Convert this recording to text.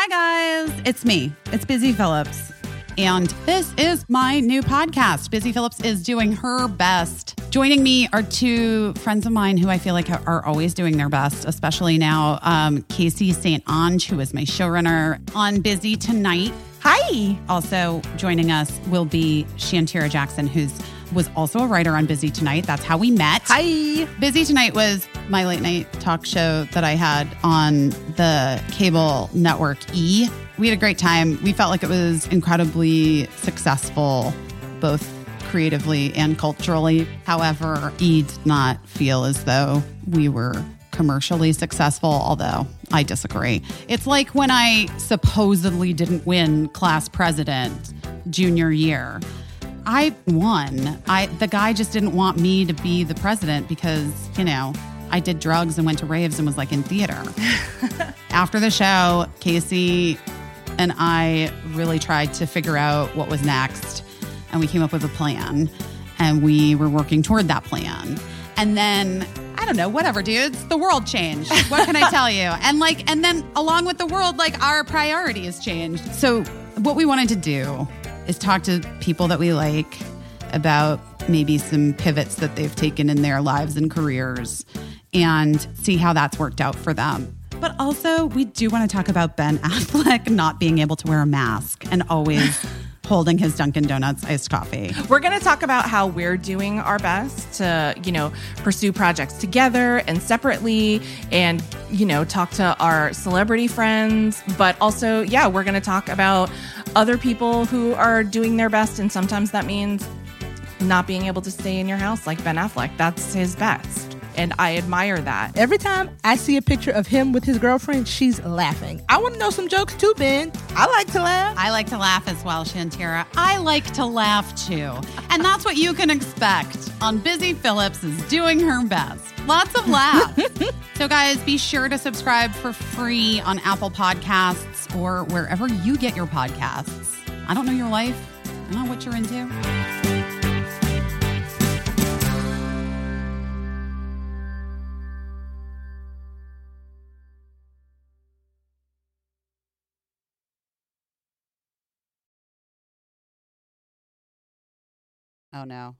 Hi, guys. It's me. It's Busy Phillips. And this is my new podcast. Busy Phillips is doing her best. Joining me are two friends of mine who I feel like are always doing their best, especially now. Um, Casey St. Ange, who is my showrunner on Busy Tonight. Hi. Also joining us will be Shantira Jackson, who's was also a writer on Busy Tonight. That's how we met. Hi. Busy Tonight was my late night talk show that I had on the cable network E. We had a great time. We felt like it was incredibly successful, both creatively and culturally. However, E did not feel as though we were commercially successful, although I disagree. It's like when I supposedly didn't win class president junior year. I won. I the guy just didn't want me to be the president because, you know, I did drugs and went to raves and was like in theater. After the show, Casey and I really tried to figure out what was next and we came up with a plan and we were working toward that plan. And then I don't know, whatever, dudes. The world changed. What can I tell you? And like, and then along with the world, like our priorities changed. So, what we wanted to do is talk to people that we like about maybe some pivots that they've taken in their lives and careers and see how that's worked out for them. But also, we do want to talk about Ben Affleck not being able to wear a mask and always holding his Dunkin' Donuts iced coffee. We're going to talk about how we're doing our best to, you know, pursue projects together and separately and, you know, talk to our celebrity friends. But also, yeah, we're going to talk about other people who are doing their best. And sometimes that means not being able to stay in your house like Ben Affleck. That's his best and I admire that. Every time I see a picture of him with his girlfriend, she's laughing. I want to know some jokes too, Ben. I like to laugh. I like to laugh as well, Shantira. I like to laugh too. And that's what you can expect on Busy Phillips is doing her best. Lots of laughs. so, guys, be sure to subscribe for free on Apple Podcasts or wherever you get your podcasts. I don't know your life. I don't know what you're into. Oh no.